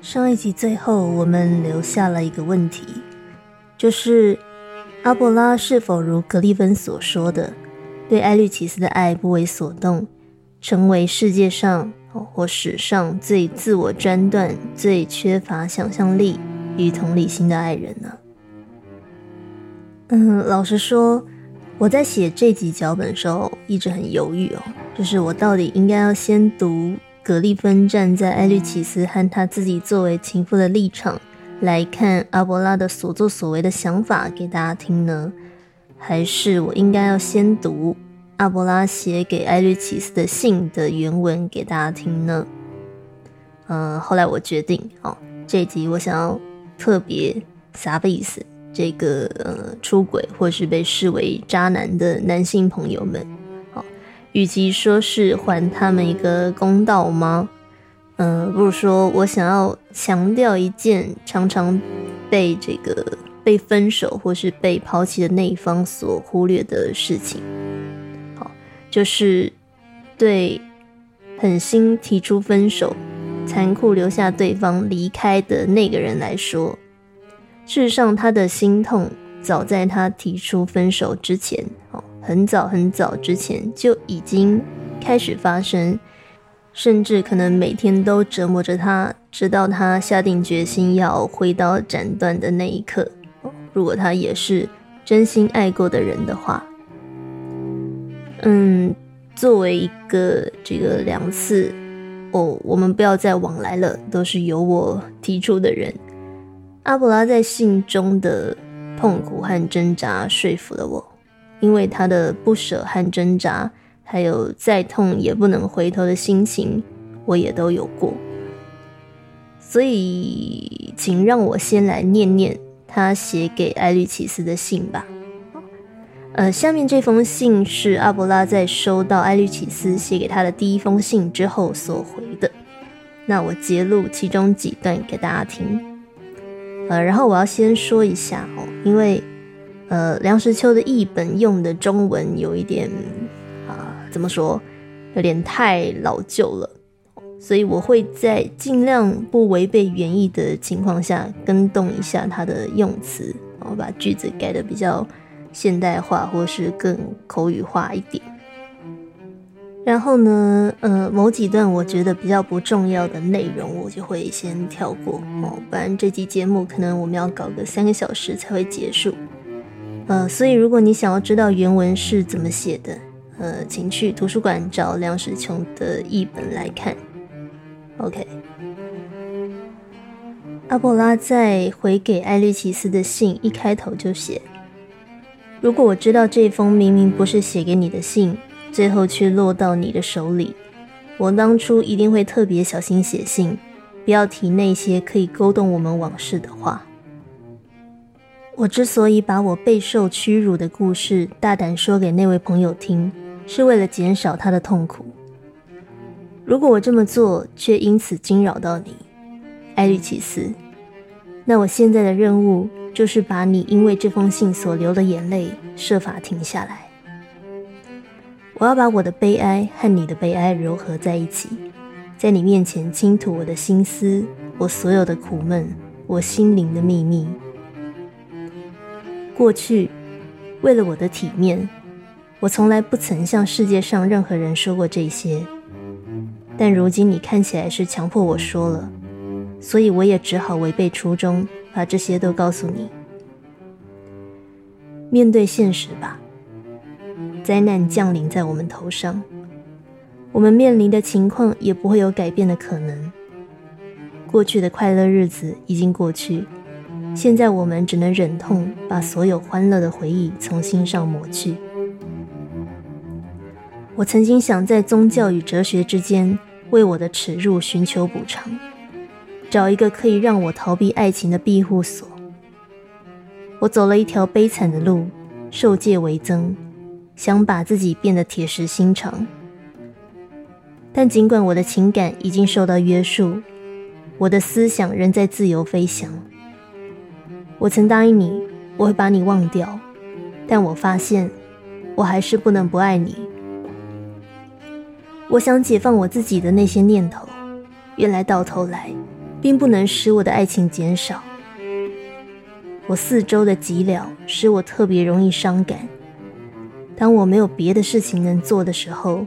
上一集最后，我们留下了一个问题，就是阿波拉是否如格利芬所说的，对艾律奇斯的爱不为所动，成为世界上或史上最自我专断、最缺乏想象力与同理心的爱人呢？嗯，老实说，我在写这集脚本的时候一直很犹豫哦，就是我到底应该要先读。格利芬站在艾律奇斯和他自己作为情妇的立场来看阿波拉的所作所为的想法给大家听呢，还是我应该要先读阿波拉写给艾律奇斯的信的原文给大家听呢？嗯，后来我决定，哦，这集我想要特别撒贝斯这个呃出轨或是被视为渣男的男性朋友们。与其说是还他们一个公道吗？嗯，不如说我想要强调一件常常被这个被分手或是被抛弃的那一方所忽略的事情。好，就是对狠心提出分手、残酷留下对方离开的那个人来说，事实上他的心痛早在他提出分手之前。很早很早之前就已经开始发生，甚至可能每天都折磨着他，直到他下定决心要挥刀斩断的那一刻。如果他也是真心爱过的人的话，嗯，作为一个这个两次哦，我们不要再往来了，都是由我提出的人。阿布拉在信中的痛苦和挣扎说服了我。因为他的不舍和挣扎，还有再痛也不能回头的心情，我也都有过。所以，请让我先来念念他写给艾律奇斯的信吧。呃，下面这封信是阿伯拉在收到艾律奇斯写给他的第一封信之后所回的。那我截录其中几段给大家听。呃，然后我要先说一下哦，因为。呃，梁实秋的译本用的中文有一点啊，怎么说，有点太老旧了，所以我会在尽量不违背原意的情况下，更动一下它的用词，然后把句子改的比较现代化，或是更口语化一点。然后呢，呃，某几段我觉得比较不重要的内容，我就会先跳过哦，不然这期节目可能我们要搞个三个小时才会结束。呃，所以如果你想要知道原文是怎么写的，呃，请去图书馆找梁实琼的译本来看。OK，阿波拉在回给艾律奇斯的信一开头就写：“如果我知道这封明明不是写给你的信，最后却落到你的手里，我当初一定会特别小心写信，不要提那些可以勾动我们往事的话。”我之所以把我备受屈辱的故事大胆说给那位朋友听，是为了减少他的痛苦。如果我这么做却因此惊扰到你，艾利奇斯，那我现在的任务就是把你因为这封信所流的眼泪设法停下来。我要把我的悲哀和你的悲哀糅合在一起，在你面前倾吐我的心思，我所有的苦闷，我心灵的秘密。过去，为了我的体面，我从来不曾向世界上任何人说过这些。但如今你看起来是强迫我说了，所以我也只好违背初衷，把这些都告诉你。面对现实吧，灾难降临在我们头上，我们面临的情况也不会有改变的可能。过去的快乐日子已经过去。现在我们只能忍痛把所有欢乐的回忆从心上抹去。我曾经想在宗教与哲学之间为我的耻辱寻求补偿，找一个可以让我逃避爱情的庇护所。我走了一条悲惨的路，受戒为增，想把自己变得铁石心肠。但尽管我的情感已经受到约束，我的思想仍在自由飞翔。我曾答应你，我会把你忘掉，但我发现，我还是不能不爱你。我想解放我自己的那些念头，原来到头来并不能使我的爱情减少。我四周的寂寥使我特别容易伤感。当我没有别的事情能做的时候，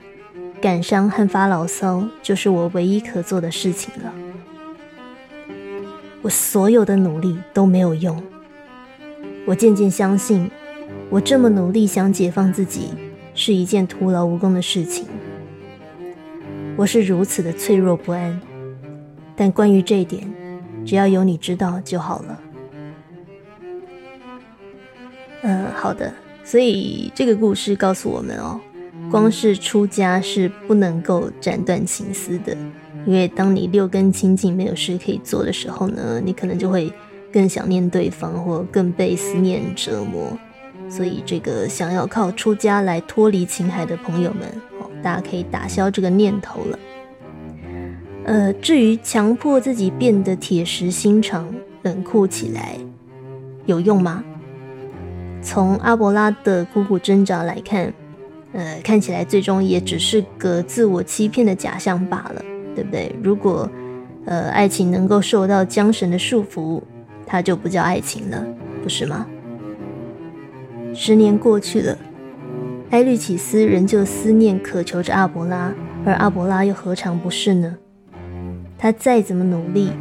感伤和发牢骚就是我唯一可做的事情了。我所有的努力都没有用。我渐渐相信，我这么努力想解放自己是一件徒劳无功的事情。我是如此的脆弱不安，但关于这一点，只要有你知道就好了。嗯，好的。所以这个故事告诉我们哦，光是出家是不能够斩断情丝的，因为当你六根清净没有事可以做的时候呢，你可能就会更想念对方，或更被思念折磨。所以这个想要靠出家来脱离情海的朋友们，哦，大家可以打消这个念头了。呃，至于强迫自己变得铁石心肠、冷酷起来，有用吗？从阿伯拉的苦苦挣扎来看，呃，看起来最终也只是个自我欺骗的假象罢了，对不对？如果，呃，爱情能够受到缰绳的束缚，它就不叫爱情了，不是吗？十年过去了，埃律启斯仍旧思念渴求着阿伯拉，而阿伯拉又何尝不是呢？他再怎么努力，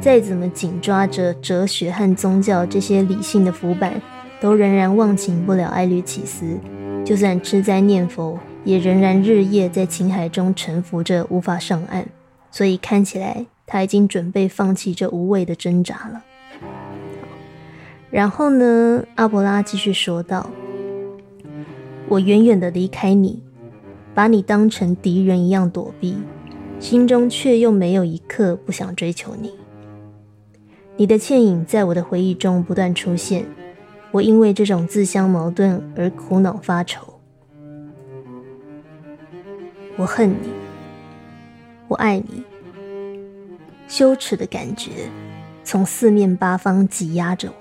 再怎么紧抓着哲学和宗教这些理性的浮板。都仍然忘情不了艾律启斯，就算吃斋念佛，也仍然日夜在情海中沉浮着，无法上岸。所以看起来他已经准备放弃这无谓的挣扎了。然后呢，阿伯拉继续说道：“我远远的离开你，把你当成敌人一样躲避，心中却又没有一刻不想追求你。你的倩影在我的回忆中不断出现。”我因为这种自相矛盾而苦恼发愁。我恨你，我爱你。羞耻的感觉从四面八方挤压着我。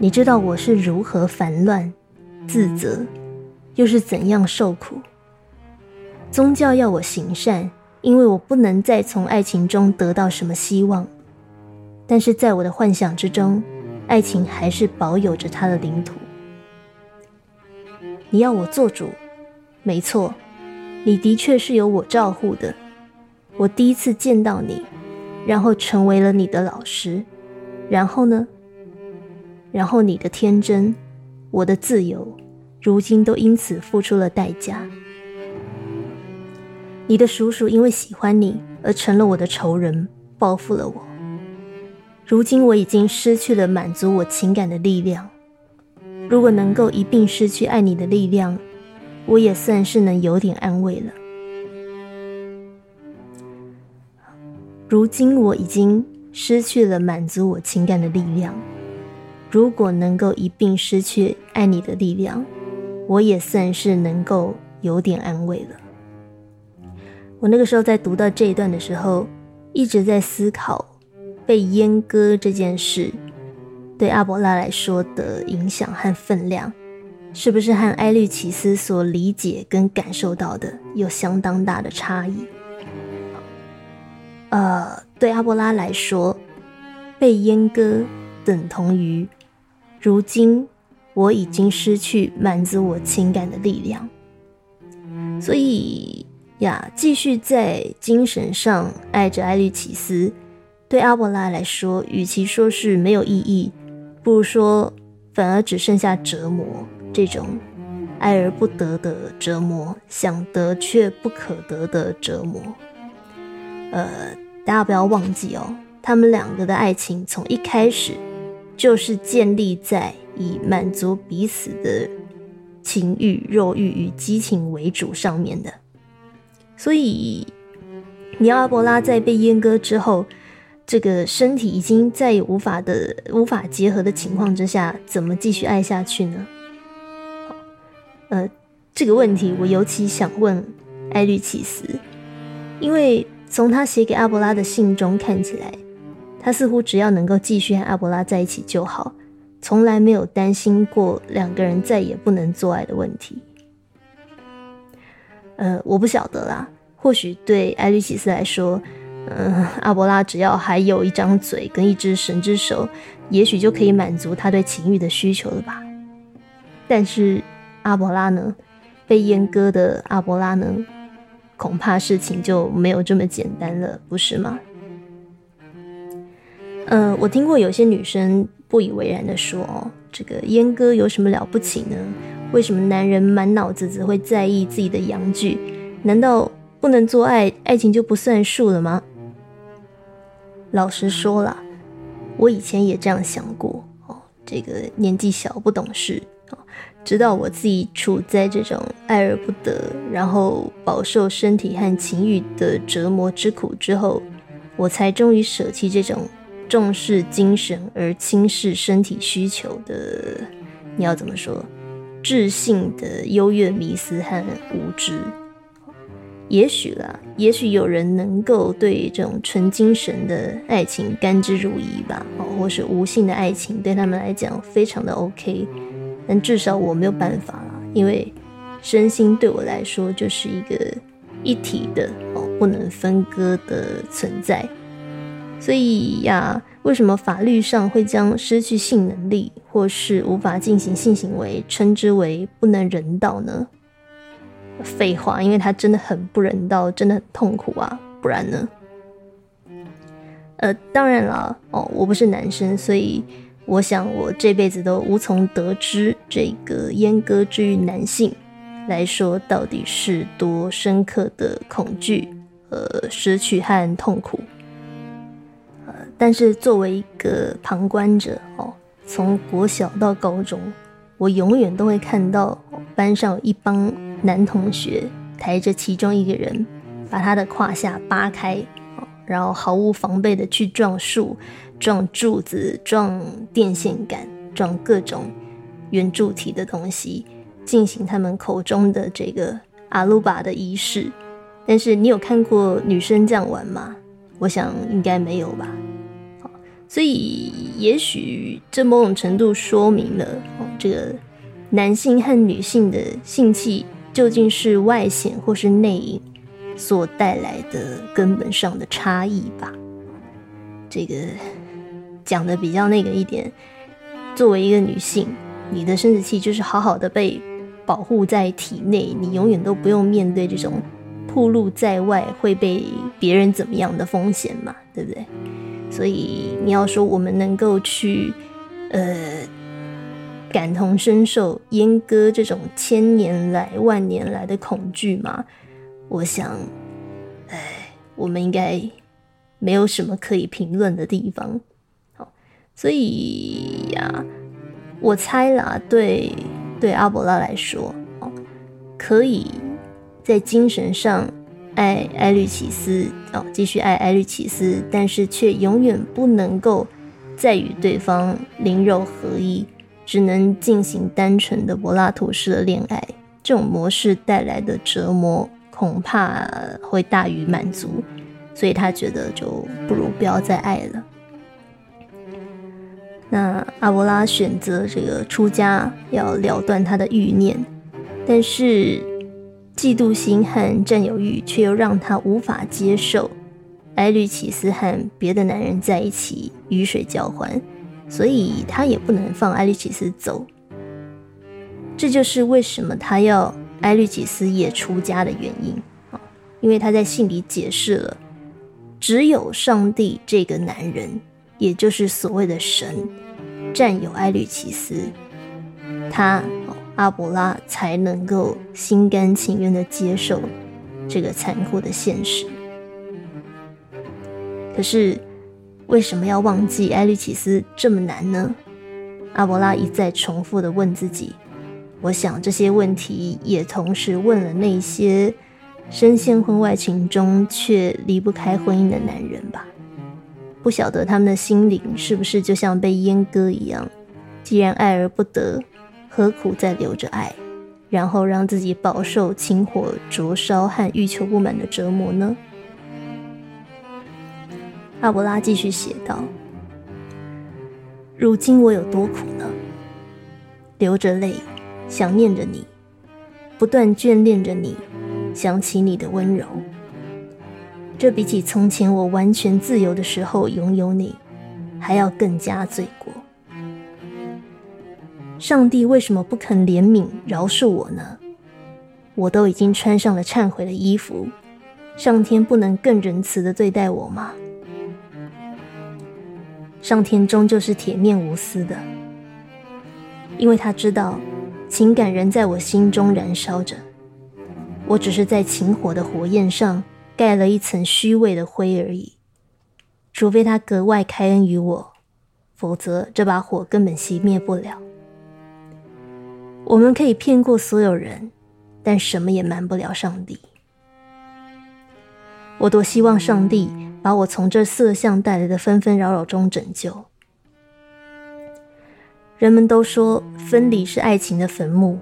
你知道我是如何烦乱、自责，又是怎样受苦？宗教要我行善，因为我不能再从爱情中得到什么希望。但是在我的幻想之中。爱情还是保有着它的领土。你要我做主，没错，你的确是由我照顾的。我第一次见到你，然后成为了你的老师，然后呢？然后你的天真，我的自由，如今都因此付出了代价。你的叔叔因为喜欢你而成了我的仇人，报复了我。如今我已经失去了满足我情感的力量。如果能够一并失去爱你的力量，我也算是能有点安慰了。如今我已经失去了满足我情感的力量。如果能够一并失去爱你的力量，我也算是能够有点安慰了。我那个时候在读到这一段的时候，一直在思考。被阉割这件事，对阿伯拉来说的影响和分量，是不是和埃律奇斯所理解跟感受到的有相当大的差异？呃，对阿波拉来说，被阉割等同于如今我已经失去满足我情感的力量，所以呀，继续在精神上爱着埃律奇斯。对阿波拉来说，与其说是没有意义，不如说反而只剩下折磨这种爱而不得的折磨，想得却不可得的折磨。呃，大家不要忘记哦，他们两个的爱情从一开始就是建立在以满足彼此的情欲、肉欲与激情为主上面的。所以，尼奥阿伯拉在被阉割之后。这个身体已经再也无法的无法结合的情况之下，怎么继续爱下去呢？呃，这个问题我尤其想问艾律奇斯，因为从他写给阿伯拉的信中看起来，他似乎只要能够继续和阿伯拉在一起就好，从来没有担心过两个人再也不能做爱的问题。呃，我不晓得啦，或许对艾律奇斯来说。嗯，阿伯拉只要还有一张嘴跟一只神之手，也许就可以满足他对情欲的需求了吧。但是阿伯拉呢？被阉割的阿伯拉呢？恐怕事情就没有这么简单了，不是吗？呃，我听过有些女生不以为然的说：“哦，这个阉割有什么了不起呢？为什么男人满脑子只会在意自己的阳具？难道不能做爱，爱情就不算数了吗？”老实说了，我以前也这样想过。哦，这个年纪小不懂事。直到我自己处在这种爱而不得，然后饱受身体和情欲的折磨之苦之后，我才终于舍弃这种重视精神而轻视身体需求的，你要怎么说？智性的优越迷思和无知。也许啦，也许有人能够对这种纯精神的爱情甘之如饴吧，哦，或是无性的爱情对他们来讲非常的 OK。但至少我没有办法啦，因为身心对我来说就是一个一体的哦，不能分割的存在。所以呀，为什么法律上会将失去性能力或是无法进行性行为称之为不能人道呢？废话，因为它真的很不人道，真的很痛苦啊，不然呢？呃，当然了，哦，我不是男生，所以。我想，我这辈子都无从得知这个阉割之于男性来说到底是多深刻的恐惧、呃，失去和痛苦。呃，但是作为一个旁观者哦，从国小到高中，我永远都会看到班上有一帮男同学抬着其中一个人，把他的胯下扒开，然后毫无防备的去撞树。撞柱子、撞电线杆、撞各种圆柱体的东西，进行他们口中的这个阿鲁巴的仪式。但是你有看过女生这样玩吗？我想应该没有吧。所以也许这某种程度说明了，这个男性和女性的性器究竟是外显或是内隐所带来的根本上的差异吧。这个。讲的比较那个一点，作为一个女性，你的生殖器就是好好的被保护在体内，你永远都不用面对这种暴露在外会被别人怎么样的风险嘛，对不对？所以你要说我们能够去呃感同身受阉割这种千年来万年来的恐惧吗？我想，哎，我们应该没有什么可以评论的地方。所以呀，我猜啦，对对阿伯拉来说，哦，可以在精神上爱埃律奇斯，哦，继续爱埃律奇斯，但是却永远不能够再与对方灵肉合一，只能进行单纯的柏拉图式的恋爱，这种模式带来的折磨恐怕会大于满足，所以他觉得就不如不要再爱了。那阿波拉选择这个出家，要了断他的欲念，但是嫉妒心和占有欲却又让他无法接受埃律奇斯和别的男人在一起鱼水交欢，所以他也不能放埃律奇斯走。这就是为什么他要埃律奇斯也出家的原因啊，因为他在信里解释了，只有上帝这个男人，也就是所谓的神。占有艾律奇斯，他阿伯拉才能够心甘情愿的接受这个残酷的现实。可是为什么要忘记艾律奇斯这么难呢？阿伯拉一再重复的问自己。我想这些问题也同时问了那些深陷婚外情中却离不开婚姻的男人吧。不晓得他们的心灵是不是就像被阉割一样？既然爱而不得，何苦再留着爱，然后让自己饱受情火灼烧和欲求不满的折磨呢？阿伯拉继续写道：“如今我有多苦呢？流着泪，想念着你，不断眷恋着你，想起你的温柔。这比起从前我完全自由的时候拥有你，还要更加罪过。上帝为什么不肯怜悯饶恕我呢？我都已经穿上了忏悔的衣服，上天不能更仁慈的对待我吗？上天终究是铁面无私的，因为他知道情感仍在我心中燃烧着，我只是在情火的火焰上。盖了一层虚伪的灰而已。除非他格外开恩于我，否则这把火根本熄灭不了。我们可以骗过所有人，但什么也瞒不了上帝。我多希望上帝把我从这色相带来的纷纷扰扰中拯救。人们都说分离是爱情的坟墓，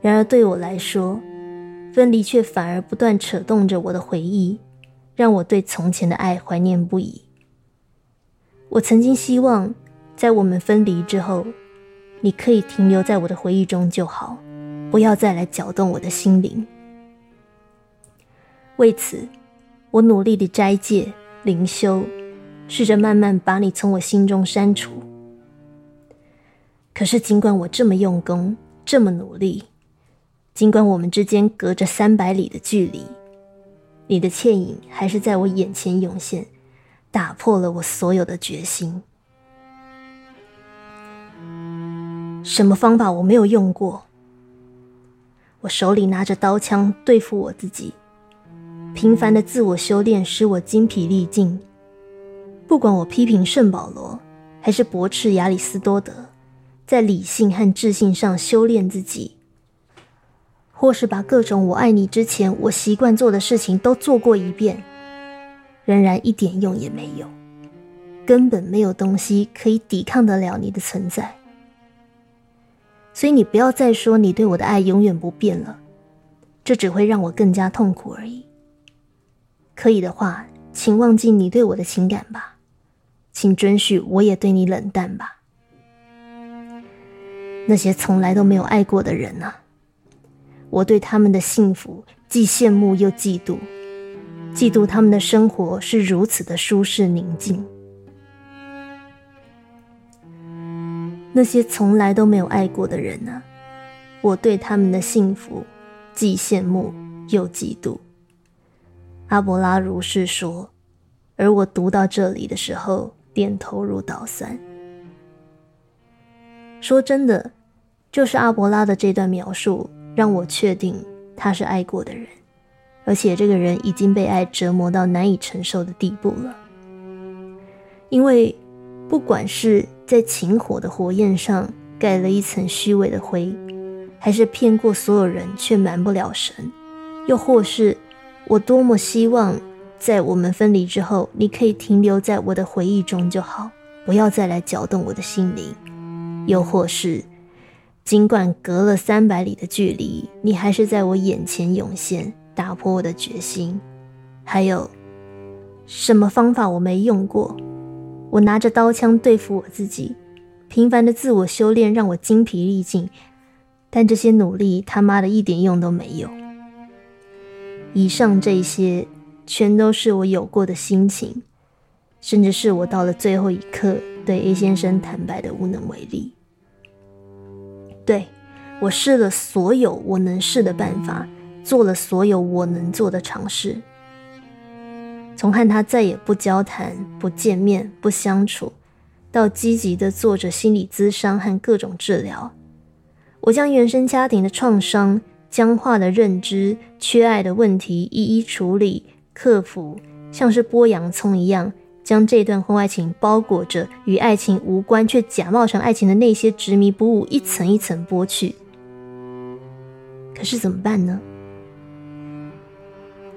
然而对我来说，分离却反而不断扯动着我的回忆，让我对从前的爱怀念不已。我曾经希望，在我们分离之后，你可以停留在我的回忆中就好，不要再来搅动我的心灵。为此，我努力的斋戒、灵修，试着慢慢把你从我心中删除。可是，尽管我这么用功，这么努力，尽管我们之间隔着三百里的距离，你的倩影还是在我眼前涌现，打破了我所有的决心。什么方法我没有用过？我手里拿着刀枪对付我自己，频繁的自我修炼使我精疲力尽。不管我批评圣保罗，还是驳斥亚里斯多德，在理性和智性上修炼自己。或是把各种“我爱你”之前我习惯做的事情都做过一遍，仍然一点用也没有，根本没有东西可以抵抗得了你的存在。所以你不要再说你对我的爱永远不变了，这只会让我更加痛苦而已。可以的话，请忘记你对我的情感吧，请准许我也对你冷淡吧。那些从来都没有爱过的人呢？我对他们的幸福既羡慕又嫉妒，嫉妒他们的生活是如此的舒适宁静。那些从来都没有爱过的人呢？我对他们的幸福既羡慕又嫉妒。阿伯拉如是说，而我读到这里的时候，点头如捣蒜。说真的，就是阿伯拉的这段描述。让我确定他是爱过的人，而且这个人已经被爱折磨到难以承受的地步了。因为不管是在情火的火焰上盖了一层虚伪的灰，还是骗过所有人却瞒不了神，又或是我多么希望在我们分离之后，你可以停留在我的回忆中就好，不要再来搅动我的心灵，又或是。尽管隔了三百里的距离，你还是在我眼前涌现，打破我的决心。还有，什么方法我没用过？我拿着刀枪对付我自己，频繁的自我修炼让我精疲力尽，但这些努力他妈的一点用都没有。以上这些，全都是我有过的心情，甚至是我到了最后一刻对 A 先生坦白的无能为力。对我试了所有我能试的办法，做了所有我能做的尝试。从和他再也不交谈、不见面、不相处，到积极的做着心理咨商和各种治疗，我将原生家庭的创伤、僵化的认知、缺爱的问题一一处理、克服，像是剥洋葱一样。将这段婚外情包裹着与爱情无关却假冒成爱情的那些执迷不悟，一层一层剥去。可是怎么办呢？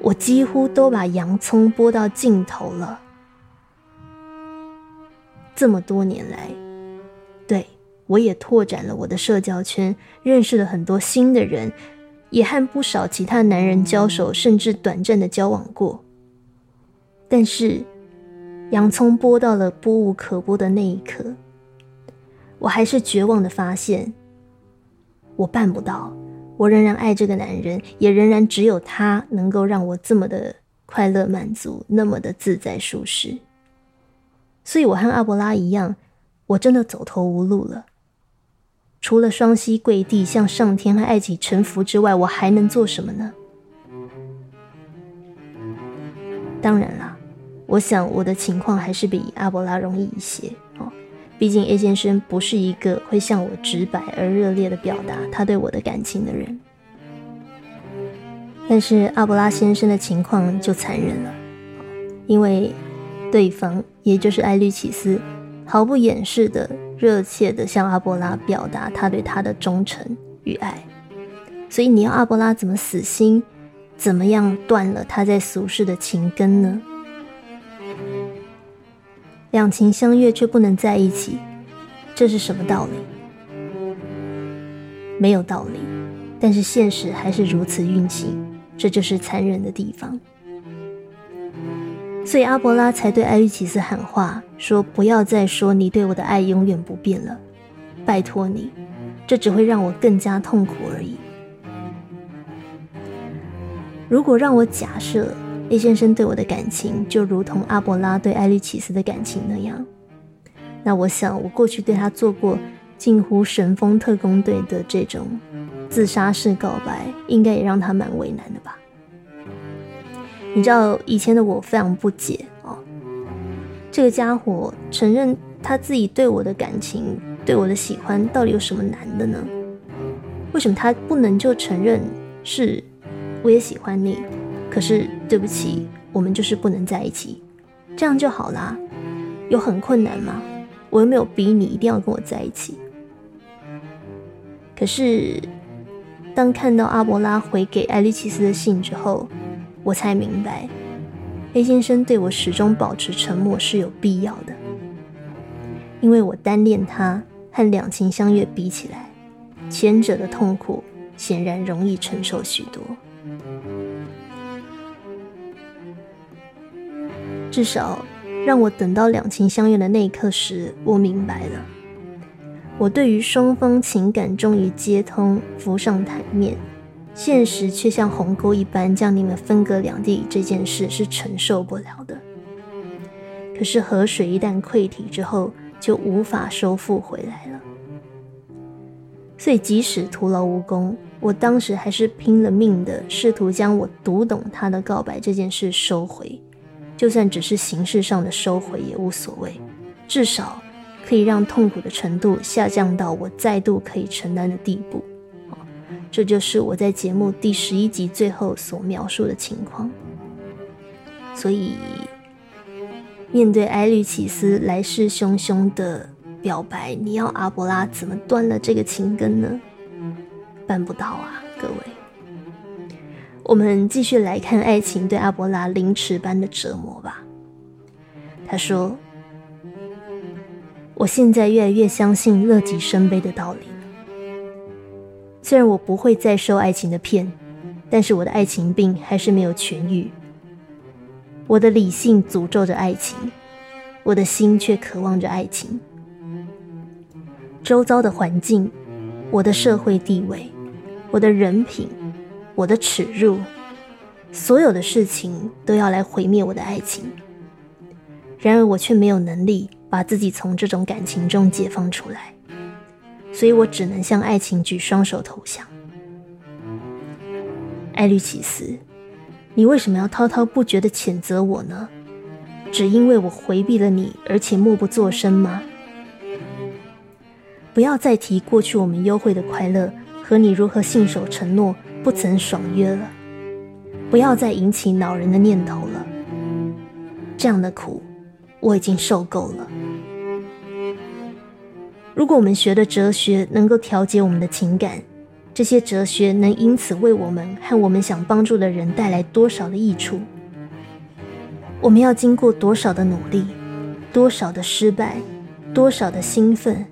我几乎都把洋葱剥到尽头了。这么多年来，对我也拓展了我的社交圈，认识了很多新的人，也和不少其他男人交手，甚至短暂的交往过。但是。洋葱剥到了剥无可剥的那一刻，我还是绝望的发现，我办不到。我仍然爱这个男人，也仍然只有他能够让我这么的快乐满足，那么的自在舒适。所以，我和阿伯拉一样，我真的走投无路了。除了双膝跪地向上天和爱情臣服之外，我还能做什么呢？当然啦，我想我的情况还是比阿伯拉容易一些哦。毕竟 A 先生不是一个会向我直白而热烈的表达他对我的感情的人。但是阿伯拉先生的情况就残忍了，因为对方也就是艾律奇斯，毫不掩饰的热切的向阿伯拉表达他对他的忠诚与爱，所以你要阿伯拉怎么死心，怎么样断了他在俗世的情根呢？两情相悦却不能在一起，这是什么道理？没有道理，但是现实还是如此运行。这就是残忍的地方，所以阿伯拉才对艾律奇斯喊话，说：“不要再说你对我的爱永远不变了，拜托你，这只会让我更加痛苦而已。”如果让我假设 A 先生对我的感情就如同阿伯拉对艾律奇斯的感情那样，那我想我过去对他做过近乎神风特工队的这种。自杀式告白应该也让他蛮为难的吧？你知道以前的我非常不解哦，这个家伙承认他自己对我的感情、对我的喜欢，到底有什么难的呢？为什么他不能就承认是我也喜欢你，可是对不起，我们就是不能在一起，这样就好啦？有很困难吗？我又没有逼你一定要跟我在一起，可是。当看到阿伯拉回给艾利奇斯的信之后，我才明白，A 先生对我始终保持沉默是有必要的，因为我单恋他和两情相悦比起来，前者的痛苦显然容易承受许多。至少让我等到两情相悦的那一刻时，我明白了。我对于双方情感终于接通、浮上台面，现实却像鸿沟一般将你们分隔两地这件事是承受不了的。可是河水一旦溃堤之后，就无法收复回来了。所以即使徒劳无功，我当时还是拼了命的试图将我读懂他的告白这件事收回，就算只是形式上的收回也无所谓，至少。可以让痛苦的程度下降到我再度可以承担的地步，这就是我在节目第十一集最后所描述的情况。所以，面对埃律奇斯来势汹汹的表白，你要阿伯拉怎么断了这个情根呢？办不到啊，各位。我们继续来看爱情对阿波拉凌迟般的折磨吧。他说。我现在越来越相信乐极生悲的道理了。虽然我不会再受爱情的骗，但是我的爱情病还是没有痊愈。我的理性诅咒着爱情，我的心却渴望着爱情。周遭的环境，我的社会地位，我的人品，我的耻辱，所有的事情都要来毁灭我的爱情。然而我却没有能力。把自己从这种感情中解放出来，所以我只能向爱情举双手投降。艾律奇斯，你为什么要滔滔不绝地谴责我呢？只因为我回避了你，而且默不作声吗？不要再提过去我们幽会的快乐和你如何信守承诺，不曾爽约了。不要再引起恼人的念头了。这样的苦。我已经受够了。如果我们学的哲学能够调节我们的情感，这些哲学能因此为我们和我们想帮助的人带来多少的益处？我们要经过多少的努力，多少的失败，多少的兴奋，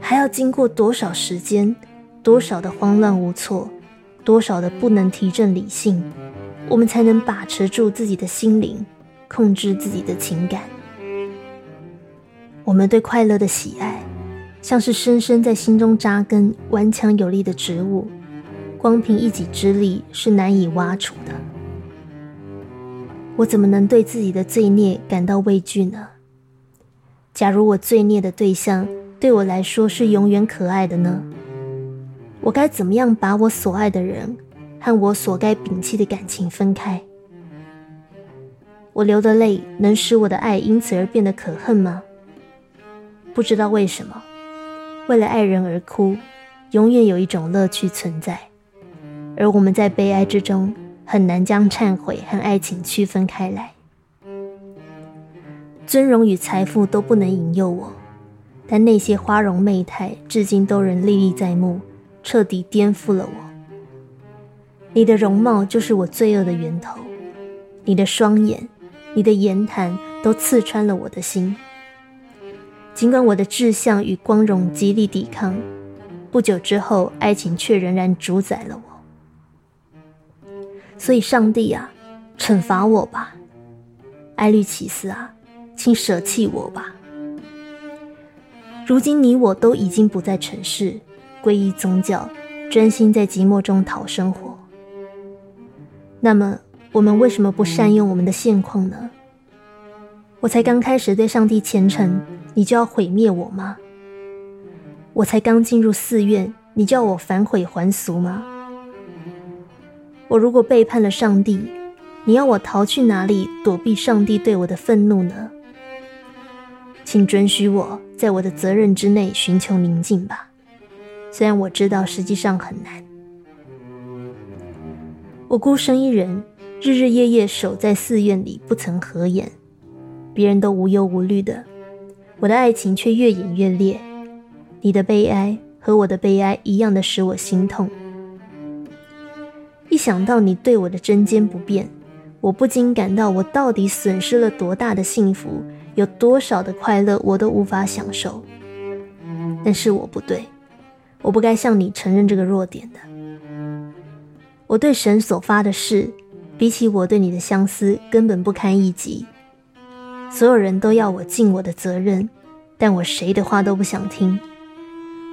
还要经过多少时间，多少的慌乱无措，多少的不能提振理性，我们才能把持住自己的心灵？控制自己的情感。我们对快乐的喜爱，像是深深在心中扎根、顽强有力的植物，光凭一己之力是难以挖除的。我怎么能对自己的罪孽感到畏惧呢？假如我罪孽的对象对我来说是永远可爱的呢？我该怎么样把我所爱的人和我所该摒弃的感情分开？我流的泪能使我的爱因此而变得可恨吗？不知道为什么，为了爱人而哭，永远有一种乐趣存在，而我们在悲哀之中很难将忏悔和爱情区分开来。尊荣与财富都不能引诱我，但那些花容媚态至今都仍历历在目，彻底颠覆了我。你的容貌就是我罪恶的源头，你的双眼，你的言谈都刺穿了我的心。尽管我的志向与光荣极力抵抗，不久之后，爱情却仍然主宰了我。所以，上帝啊，惩罚我吧，艾律奇斯啊！请舍弃我吧。如今你我都已经不在尘世，皈依宗教，专心在寂寞中讨生活。那么，我们为什么不善用我们的现况呢？我才刚开始对上帝虔诚，你就要毁灭我吗？我才刚进入寺院，你叫我反悔还俗吗？我如果背叛了上帝，你要我逃去哪里躲避上帝对我的愤怒呢？请准许我在我的责任之内寻求宁静吧，虽然我知道实际上很难。我孤身一人，日日夜夜守在寺院里，不曾合眼。别人都无忧无虑的，我的爱情却越演越烈。你的悲哀和我的悲哀一样的使我心痛。一想到你对我的针尖不变，我不禁感到我到底损失了多大的幸福。有多少的快乐，我都无法享受。但是我不对，我不该向你承认这个弱点的。我对神所发的誓，比起我对你的相思，根本不堪一击。所有人都要我尽我的责任，但我谁的话都不想听。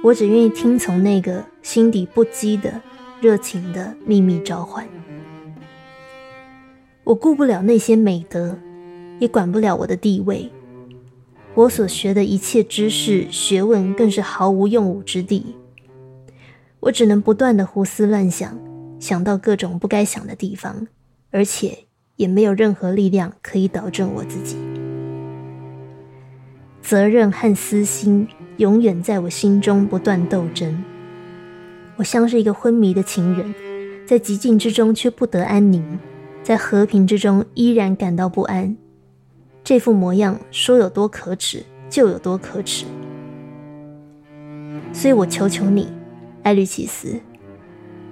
我只愿意听从那个心底不羁的、热情的秘密召唤。我顾不了那些美德。也管不了我的地位，我所学的一切知识、学问更是毫无用武之地。我只能不断的胡思乱想，想到各种不该想的地方，而且也没有任何力量可以导正我自己。责任和私心永远在我心中不断斗争。我像是一个昏迷的情人，在寂静之中却不得安宁，在和平之中依然感到不安。这副模样，说有多可耻就有多可耻。所以我求求你，艾律奇斯，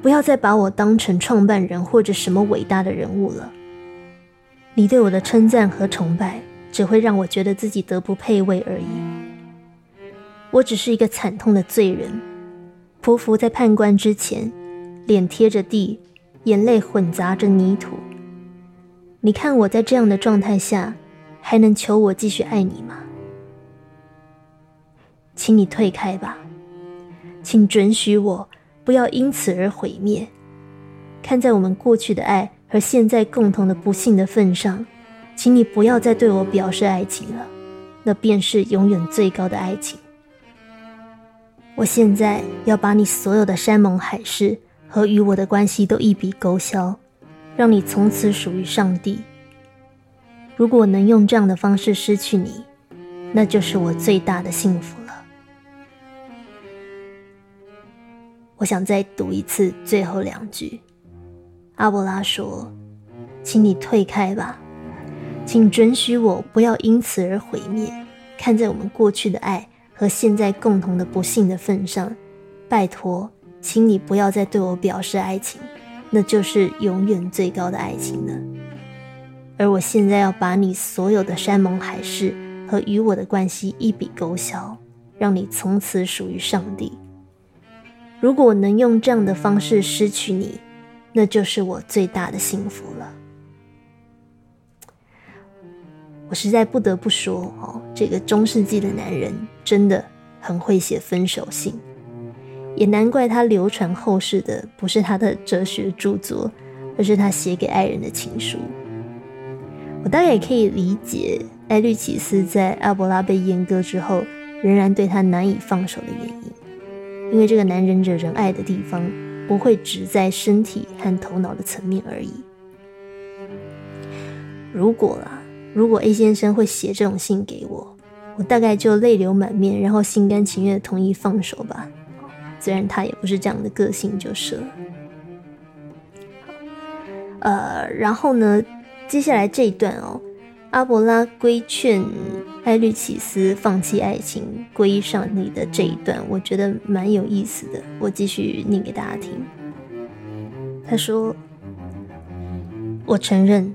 不要再把我当成创办人或者什么伟大的人物了。你对我的称赞和崇拜，只会让我觉得自己德不配位而已。我只是一个惨痛的罪人，匍匐在判官之前，脸贴着地，眼泪混杂着泥土。你看我在这样的状态下。还能求我继续爱你吗？请你退开吧，请准许我不要因此而毁灭。看在我们过去的爱和现在共同的不幸的份上，请你不要再对我表示爱情了，那便是永远最高的爱情。我现在要把你所有的山盟海誓和与我的关系都一笔勾销，让你从此属于上帝。如果能用这样的方式失去你，那就是我最大的幸福了。我想再读一次最后两句。阿波拉说：“请你退开吧，请准许我不要因此而毁灭。看在我们过去的爱和现在共同的不幸的份上，拜托，请你不要再对我表示爱情，那就是永远最高的爱情了。”而我现在要把你所有的山盟海誓和与我的关系一笔勾销，让你从此属于上帝。如果能用这样的方式失去你，那就是我最大的幸福了。我实在不得不说，哦，这个中世纪的男人真的很会写分手信，也难怪他流传后世的不是他的哲学著作，而是他写给爱人的情书。我大概也可以理解艾律启斯在阿伯拉被阉割之后，仍然对他难以放手的原因，因为这个男人惹人爱的地方，不会只在身体和头脑的层面而已。如果啦，如果 A 先生会写这种信给我，我大概就泪流满面，然后心甘情愿的同意放手吧。虽然他也不是这样的个性，就是了。呃，然后呢，接下来这一段哦，阿伯拉规劝艾律启斯放弃爱情，皈依上帝的这一段，我觉得蛮有意思的。我继续念给大家听。他说：“我承认，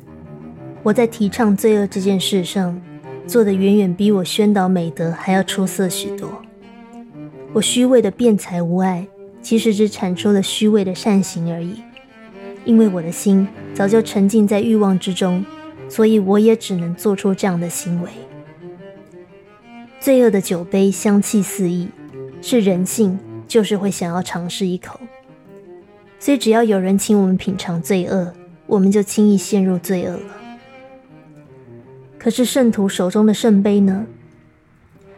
我在提倡罪恶这件事上做的远远比我宣导美德还要出色许多。我虚伪的辩才无碍，其实只产出了虚伪的善行而已。”因为我的心早就沉浸在欲望之中，所以我也只能做出这样的行为。罪恶的酒杯香气四溢，是人性，就是会想要尝试一口。所以只要有人请我们品尝罪恶，我们就轻易陷入罪恶了。可是圣徒手中的圣杯呢？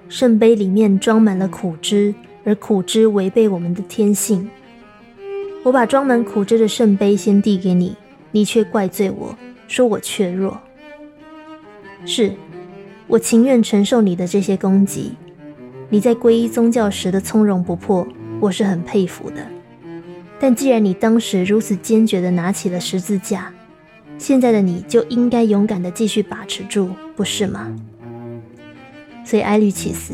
圣杯里面装满了苦汁，而苦汁违背我们的天性。我把装满苦汁的圣杯先递给你，你却怪罪我说我怯弱。是，我情愿承受你的这些攻击。你在皈依宗教时的从容不迫，我是很佩服的。但既然你当时如此坚决地拿起了十字架，现在的你就应该勇敢地继续把持住，不是吗？所以埃律启斯，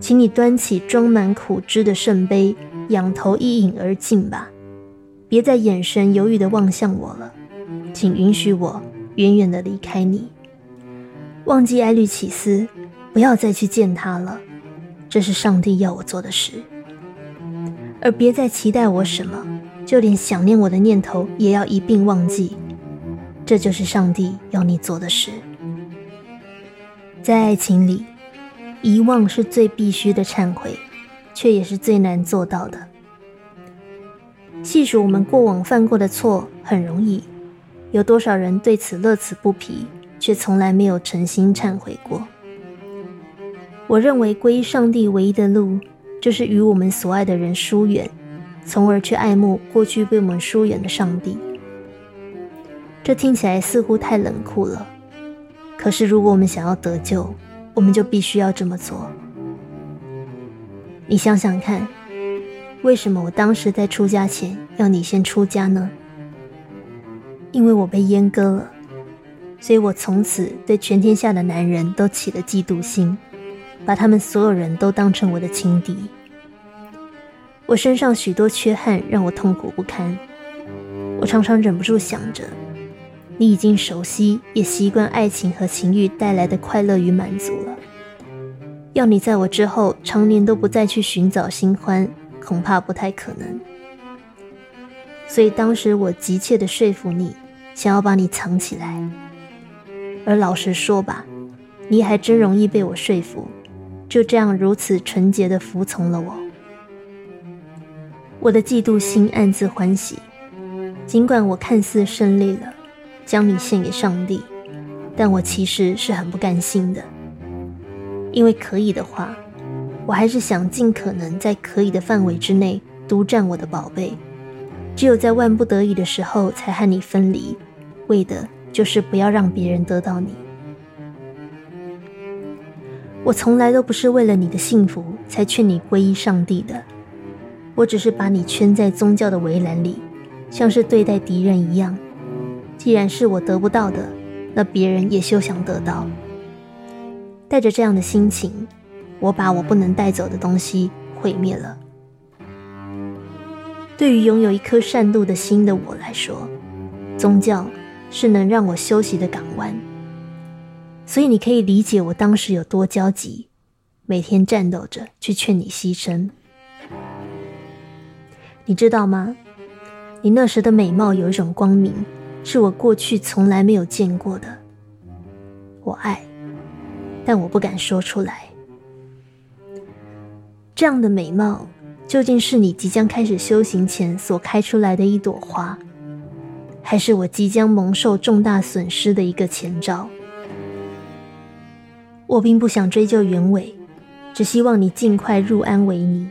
请你端起装满苦汁的圣杯，仰头一饮而尽吧。别再眼神犹豫地望向我了，请允许我远远地离开你，忘记埃律启斯，不要再去见他了。这是上帝要我做的事，而别再期待我什么，就连想念我的念头也要一并忘记。这就是上帝要你做的事。在爱情里，遗忘是最必须的忏悔，却也是最难做到的。细数我们过往犯过的错很容易，有多少人对此乐此不疲，却从来没有诚心忏悔过？我认为皈依上帝唯一的路，就是与我们所爱的人疏远，从而去爱慕过去被我们疏远的上帝。这听起来似乎太冷酷了，可是如果我们想要得救，我们就必须要这么做。你想想看。为什么我当时在出家前要你先出家呢？因为我被阉割了，所以我从此对全天下的男人都起了嫉妒心，把他们所有人都当成我的情敌。我身上许多缺憾让我痛苦不堪，我常常忍不住想着，你已经熟悉也习惯爱情和情欲带来的快乐与满足了，要你在我之后常年都不再去寻找新欢。恐怕不太可能，所以当时我急切的说服你，想要把你藏起来。而老实说吧，你还真容易被我说服，就这样如此纯洁的服从了我。我的嫉妒心暗自欢喜，尽管我看似胜利了，将你献给上帝，但我其实是很不甘心的，因为可以的话。我还是想尽可能在可以的范围之内独占我的宝贝，只有在万不得已的时候才和你分离，为的就是不要让别人得到你。我从来都不是为了你的幸福才劝你皈依上帝的，我只是把你圈在宗教的围栏里，像是对待敌人一样。既然是我得不到的，那别人也休想得到。带着这样的心情。我把我不能带走的东西毁灭了。对于拥有一颗善妒的心的我来说，宗教是能让我休息的港湾。所以你可以理解我当时有多焦急，每天战斗着去劝你牺牲。你知道吗？你那时的美貌有一种光明，是我过去从来没有见过的。我爱，但我不敢说出来。这样的美貌，究竟是你即将开始修行前所开出来的一朵花，还是我即将蒙受重大损失的一个前兆。我并不想追究原委，只希望你尽快入安为尼。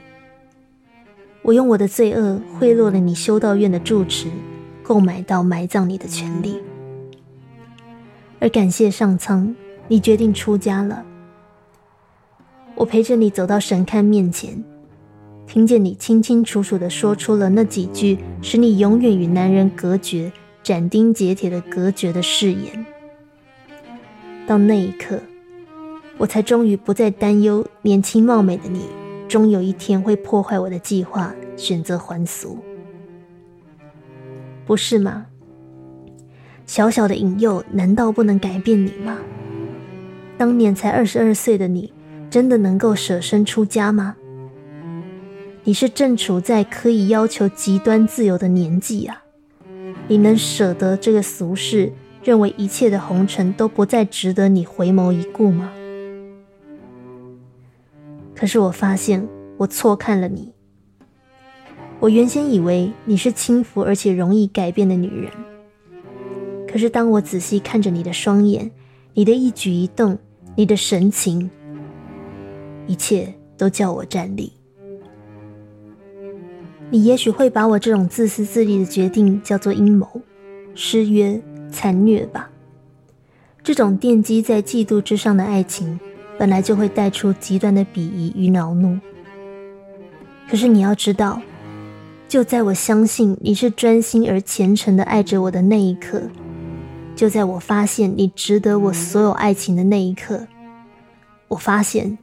我用我的罪恶贿赂了你修道院的住持，购买到埋葬你的权利。而感谢上苍，你决定出家了。我陪着你走到神龛面前，听见你清清楚楚地说出了那几句使你永远与男人隔绝、斩钉截铁的隔绝的誓言。到那一刻。我才终于不再担忧年轻貌美的你，终有一天会破坏我的计划，选择还俗，不是吗？小小的引诱难道不能改变你吗？当年才二十二岁的你，真的能够舍身出家吗？你是正处在可以要求极端自由的年纪啊！你能舍得这个俗世，认为一切的红尘都不再值得你回眸一顾吗？可是我发现，我错看了你。我原先以为你是轻浮而且容易改变的女人，可是当我仔细看着你的双眼，你的一举一动，你的神情，一切都叫我站立。你也许会把我这种自私自利的决定叫做阴谋、失约、残虐吧？这种奠基在嫉妒之上的爱情。本来就会带出极端的鄙夷与恼怒。可是你要知道，就在我相信你是专心而虔诚的爱着我的那一刻，就在我发现你值得我所有爱情的那一刻，我发现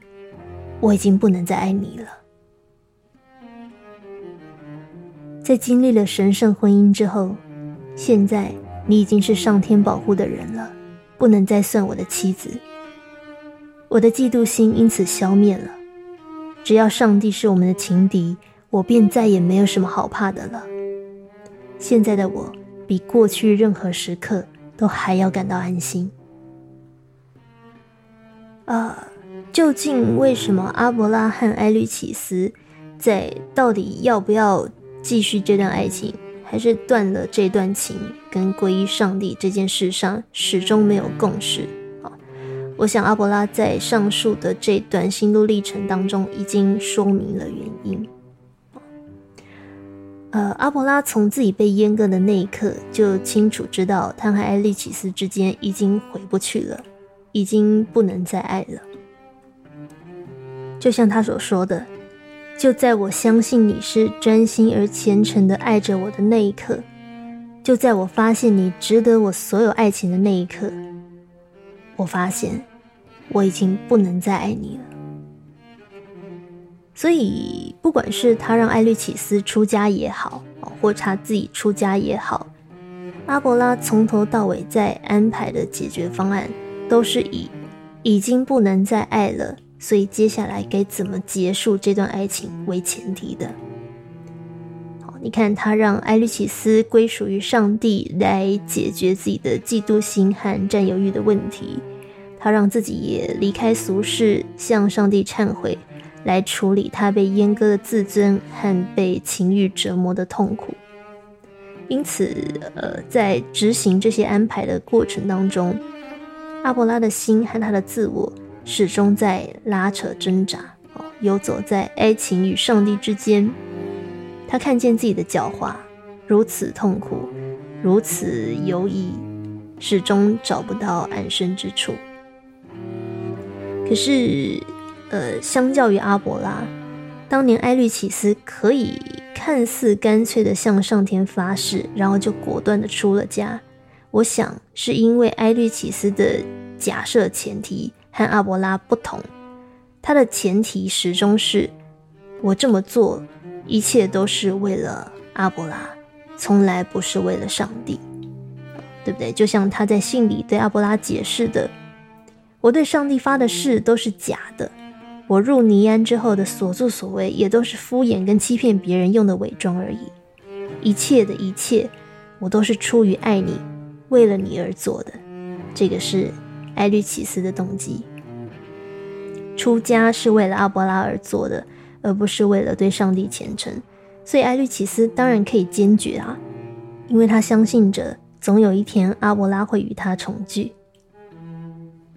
我已经不能再爱你了。在经历了神圣婚姻之后，现在你已经是上天保护的人了，不能再算我的妻子。我的嫉妒心因此消灭了。只要上帝是我们的情敌，我便再也没有什么好怕的了。现在的我比过去任何时刻都还要感到安心。啊，究竟为什么阿伯拉罕埃律启斯在到底要不要继续这段爱情，还是断了这段情，跟皈依上帝这件事上始终没有共识？我想阿伯拉在上述的这段心路历程当中已经说明了原因。呃，阿伯拉从自己被阉割的那一刻就清楚知道他和艾利奇斯之间已经回不去了，已经不能再爱了。就像他所说的，就在我相信你是专心而虔诚的爱着我的那一刻，就在我发现你值得我所有爱情的那一刻，我发现。我已经不能再爱你了，所以不管是他让艾律启斯出家也好，或他自己出家也好，阿伯拉从头到尾在安排的解决方案都是以已经不能再爱了，所以接下来该怎么结束这段爱情为前提的。好，你看他让艾律启斯归属于上帝来解决自己的嫉妒心和占有欲的问题。他让自己也离开俗世，向上帝忏悔，来处理他被阉割的自尊和被情欲折磨的痛苦。因此，呃，在执行这些安排的过程当中，阿波拉的心和他的自我始终在拉扯挣扎，哦，游走在爱情与上帝之间。他看见自己的狡猾，如此痛苦，如此犹疑，始终找不到安身之处。可是，呃，相较于阿伯拉，当年埃律启斯可以看似干脆的向上天发誓，然后就果断的出了家。我想是因为埃律启斯的假设前提和阿伯拉不同，他的前提始终是我这么做，一切都是为了阿伯拉，从来不是为了上帝，对不对？就像他在信里对阿伯拉解释的。我对上帝发的誓都是假的，我入尼安之后的所作所为也都是敷衍跟欺骗别人用的伪装而已。一切的一切，我都是出于爱你，为了你而做的。这个是埃律奇斯的动机。出家是为了阿伯拉而做的，而不是为了对上帝虔诚。所以埃律奇斯当然可以坚决啊，因为他相信着总有一天阿伯拉会与他重聚。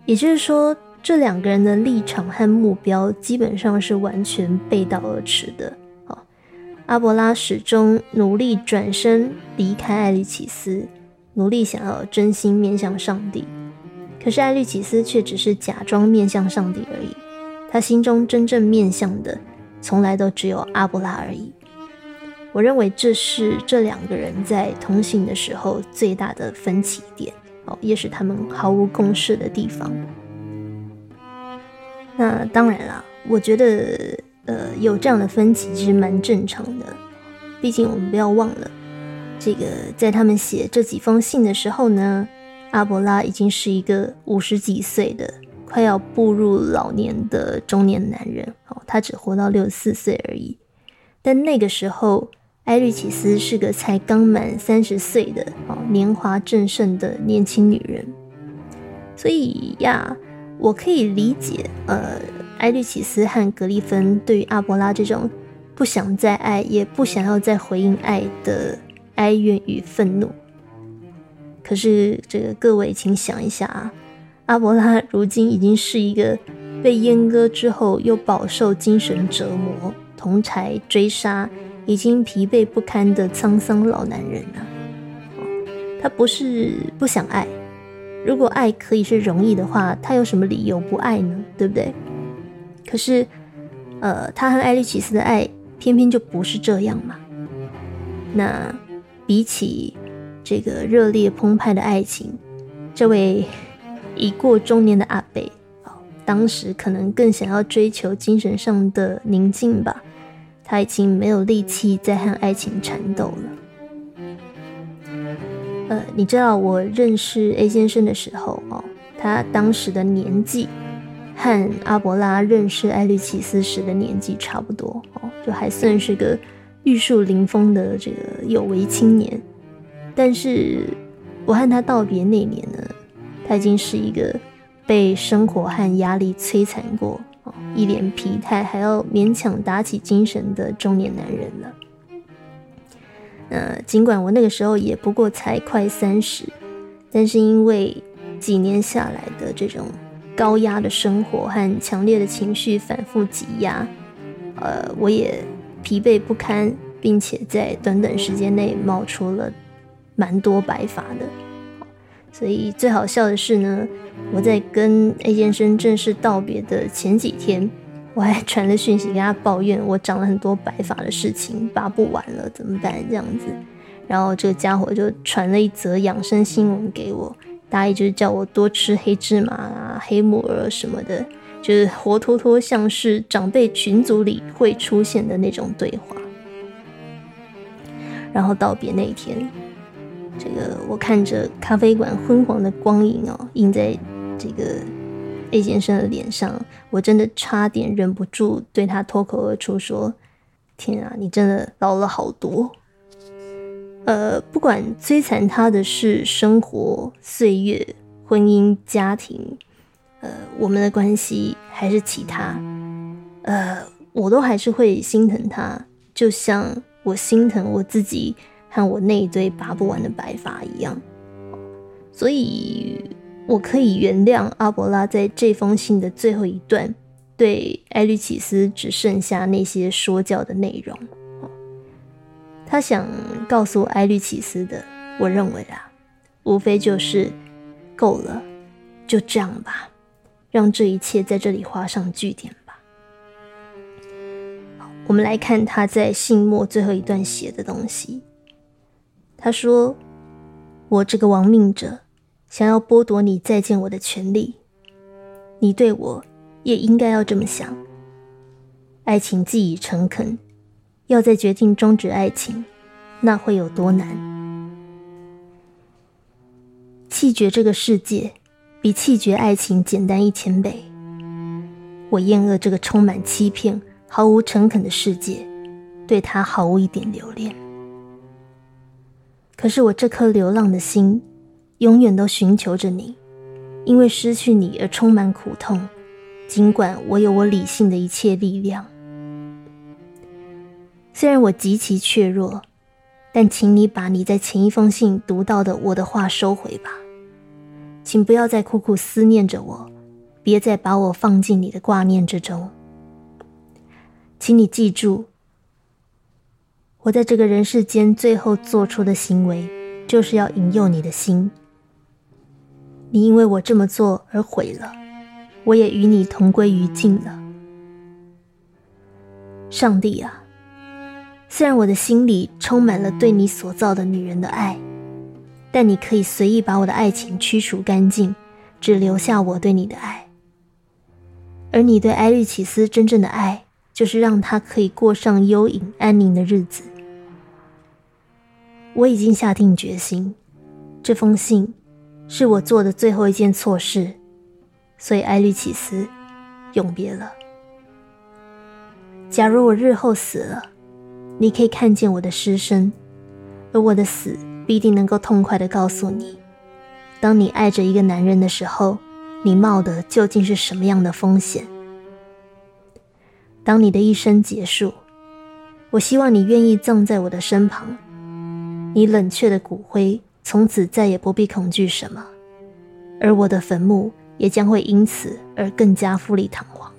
也就是说，这两个人的立场和目标基本上是完全背道而驰的。哦，阿伯拉始终努力转身离开艾利奇斯，努力想要真心面向上帝，可是艾利奇斯却只是假装面向上帝而已。他心中真正面向的，从来都只有阿布拉而已。我认为这是这两个人在同行的时候最大的分歧点，哦，也是他们毫无共识的地方。那当然啦，我觉得，呃，有这样的分歧其实蛮正常的。毕竟我们不要忘了，这个在他们写这几封信的时候呢，阿伯拉已经是一个五十几岁的、快要步入老年的中年男人，哦，他只活到六十四岁而已。但那个时候，埃律奇斯是个才刚满三十岁的哦，年华正盛的年轻女人，所以呀，我可以理解，呃，埃律奇斯和格里芬对于阿伯拉这种不想再爱，也不想要再回应爱的哀怨与愤怒。可是，这个各位，请想一下啊，阿伯拉如今已经是一个被阉割之后又饱受精神折磨、同柴追杀。已经疲惫不堪的沧桑老男人了。他不是不想爱，如果爱可以是容易的话，他有什么理由不爱呢？对不对？可是，呃，他和艾利奇斯的爱偏偏就不是这样嘛。那比起这个热烈澎湃的爱情，这位已过中年的阿贝，当时可能更想要追求精神上的宁静吧。他已经没有力气再和爱情缠斗了。呃，你知道我认识 A 先生的时候哦，他当时的年纪和阿伯拉认识艾律奇斯时的年纪差不多哦，就还算是个玉树临风的这个有为青年。但是我和他道别那年呢，他已经是一个被生活和压力摧残过。一脸疲态，还要勉强打起精神的中年男人了。呃，尽管我那个时候也不过才快三十，但是因为几年下来的这种高压的生活和强烈的情绪反复挤压，呃，我也疲惫不堪，并且在短短时间内冒出了蛮多白发的。所以最好笑的是呢。我在跟 A 先生正式道别的前几天，我还传了讯息跟他抱怨我长了很多白发的事情，拔不完了怎么办？这样子，然后这个家伙就传了一则养生新闻给我，大意就是叫我多吃黑芝麻啊、黑木耳什么的，就是活脱脱像是长辈群组里会出现的那种对话。然后道别那一天，这个我看着咖啡馆昏黄的光影哦，映在。这个 A 先生的脸上，我真的差点忍不住对他脱口而出说：“天啊，你真的老了好多。”呃，不管摧残他的是生活、岁月、婚姻、家庭，呃，我们的关系还是其他，呃，我都还是会心疼他，就像我心疼我自己和我那一堆拔不完的白发一样。所以。我可以原谅阿伯拉在这封信的最后一段对艾律奇斯只剩下那些说教的内容。他想告诉艾律奇斯的，我认为啊，无非就是够了，就这样吧，让这一切在这里画上句点吧。我们来看他在信末最后一段写的东西。他说：“我这个亡命者。”想要剥夺你再见我的权利，你对我也应该要这么想。爱情既已诚恳，要再决定终止爱情，那会有多难？弃绝这个世界，比弃绝爱情简单一千倍。我厌恶这个充满欺骗、毫无诚恳的世界，对他毫无一点留恋。可是我这颗流浪的心。永远都寻求着你，因为失去你而充满苦痛。尽管我有我理性的一切力量，虽然我极其怯弱，但请你把你在前一封信读到的我的话收回吧，请不要再苦苦思念着我，别再把我放进你的挂念之中。请你记住，我在这个人世间最后做出的行为，就是要引诱你的心。你因为我这么做而毁了，我也与你同归于尽了。上帝啊！虽然我的心里充满了对你所造的女人的爱，但你可以随意把我的爱情驱除干净，只留下我对你的爱。而你对埃律启斯真正的爱，就是让他可以过上幽隐安宁的日子。我已经下定决心，这封信是我做的最后一件错事，所以埃律奇斯，永别了。假如我日后死了。你可以看见我的尸身，而我的死必定能够痛快的告诉你：当你爱着一个男人的时候，你冒的究竟是什么样的风险？当你的一生结束，我希望你愿意葬在我的身旁，你冷却的骨灰从此再也不必恐惧什么，而我的坟墓也将会因此而更加富丽堂皇。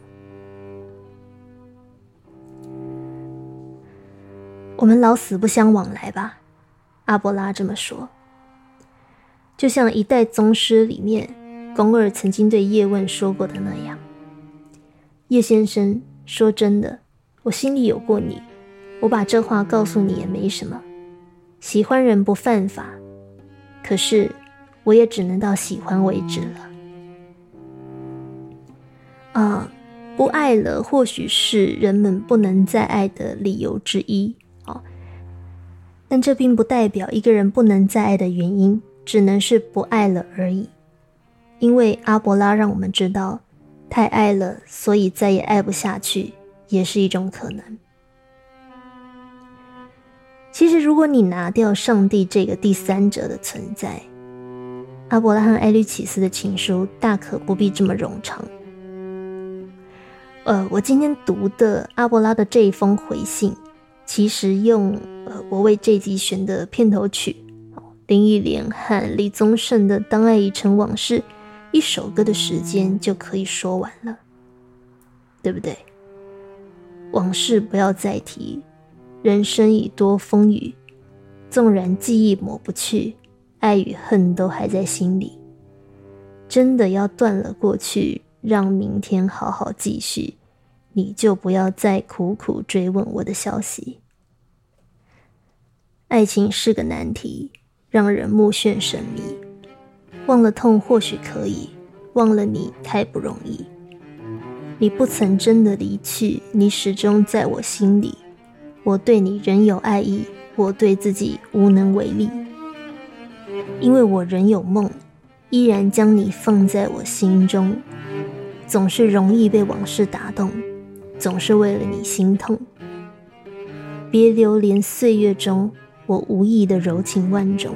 我们老死不相往来吧，阿波拉这么说。就像《一代宗师》里面宫二曾经对叶问说过的那样：“叶先生，说真的，我心里有过你，我把这话告诉你也没什么。喜欢人不犯法，可是我也只能到喜欢为止了。啊，不爱了，或许是人们不能再爱的理由之一。”但这并不代表一个人不能再爱的原因，只能是不爱了而已。因为阿伯拉让我们知道，太爱了，所以再也爱不下去，也是一种可能。其实，如果你拿掉上帝这个第三者的存在，阿伯拉和艾律启斯的情书大可不必这么冗长。呃，我今天读的阿伯拉的这一封回信。其实用呃我为这集选的片头曲，林忆莲和李宗盛的《当爱已成往事》，一首歌的时间就可以说完了，对不对？往事不要再提，人生已多风雨，纵然记忆抹不去，爱与恨都还在心里。真的要断了过去，让明天好好继续。你就不要再苦苦追问我的消息。爱情是个难题，让人目眩神迷。忘了痛或许可以，忘了你太不容易。你不曾真的离去，你始终在我心里。我对你仍有爱意，我对自己无能为力。因为我仍有梦，依然将你放在我心中。总是容易被往事打动。总是为了你心痛，别流连岁月中，我无意的柔情万种。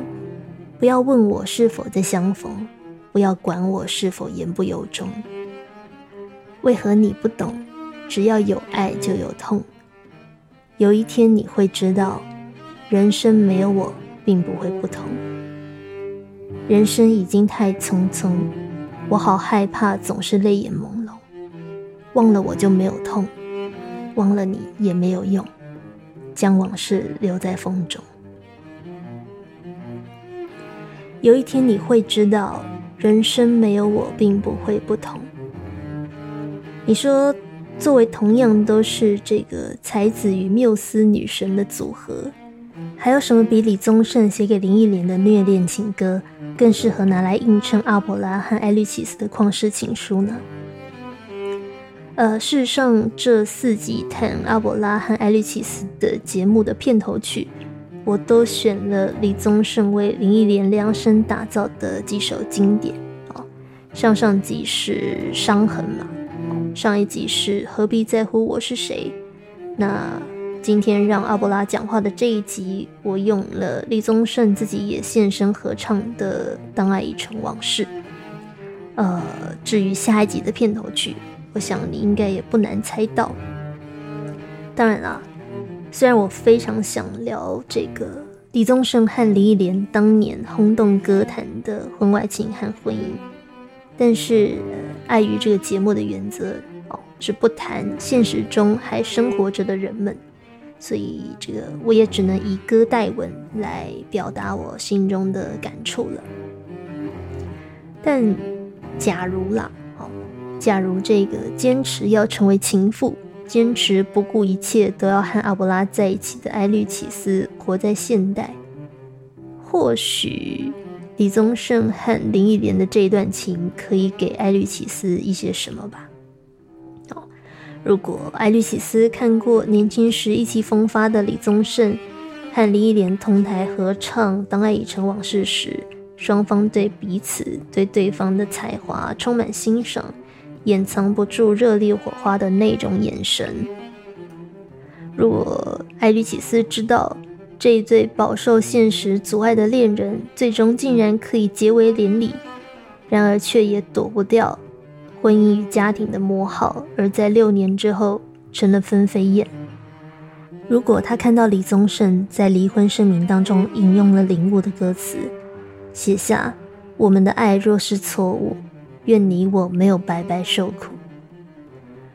不要问我是否在相逢，不要管我是否言不由衷。为何你不懂？只要有爱就有痛。有一天你会知道，人生没有我并不会不同。人生已经太匆匆，我好害怕总是泪眼朦胧。忘了我就没有痛，忘了你也没有用，将往事留在风中。有一天你会知道，人生没有我并不会不同。你说，作为同样都是这个才子与缪斯女神的组合，还有什么比李宗盛写给林忆莲的虐恋情歌更适合拿来映衬阿伯拉和艾律奇斯的旷世情书呢？呃，事实上，这四集谈阿伯拉和艾利奇斯的节目的片头曲，我都选了李宗盛为林忆莲量身打造的几首经典啊。上上集是伤痕嘛，上一集是何必在乎我是谁。那今天让阿伯拉讲话的这一集，我用了李宗盛自己也现身合唱的《当爱已成往事》。呃，至于下一集的片头曲。我想你应该也不难猜到。当然啦，虽然我非常想聊这个李宗盛和林忆莲当年轰动歌坛的婚外情和婚姻，但是碍于这个节目的原则，是不谈现实中还生活着的人们，所以这个我也只能以歌代文来表达我心中的感触了。但假如啦，哦，假如这个坚持要成为情妇。坚持不顾一切都要和阿布拉在一起的埃律启斯活在现代，或许李宗盛和林忆莲的这一段情可以给埃律启斯一些什么吧。如果艾律启斯看过年轻时意气风发的李宗盛和林忆莲同台合唱《当爱已成往事》时，双方对彼此对对方的才华充满欣赏。掩藏不住热烈火花的那种眼神。如果艾律启斯知道这一对饱受现实阻碍的恋人，最终竟然可以结为连理，然而却也躲不掉婚姻与家庭的磨耗，而在六年之后成了分飞燕。如果他看到李宗盛在离婚声明当中引用了领悟的歌词，写下“我们的爱若是错误”。愿你我没有白白受苦。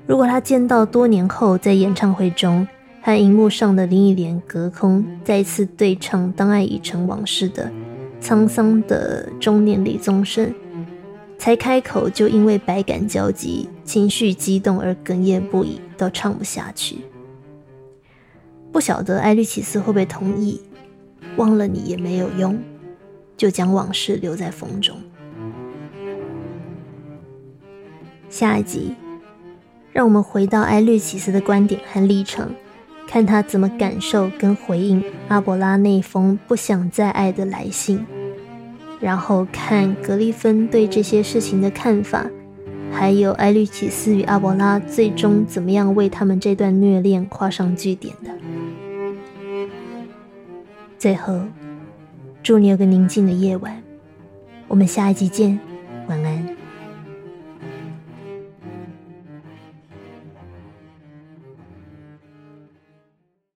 如果他见到多年后在演唱会中和荧幕上的林忆莲隔空再次对唱《当爱已成往事》的沧桑的中年李宗盛，才开口就因为百感交集、情绪激动而哽咽不已，都唱不下去。不晓得艾律奇斯会不会同意？忘了你也没有用，就将往事留在风中。下一集，让我们回到埃律奇斯的观点和立场，看他怎么感受跟回应阿伯拉那封不想再爱的来信，然后看格里芬对这些事情的看法，还有埃律奇斯与阿伯拉最终怎么样为他们这段虐恋画上句点的。最后，祝你有个宁静的夜晚，我们下一集见。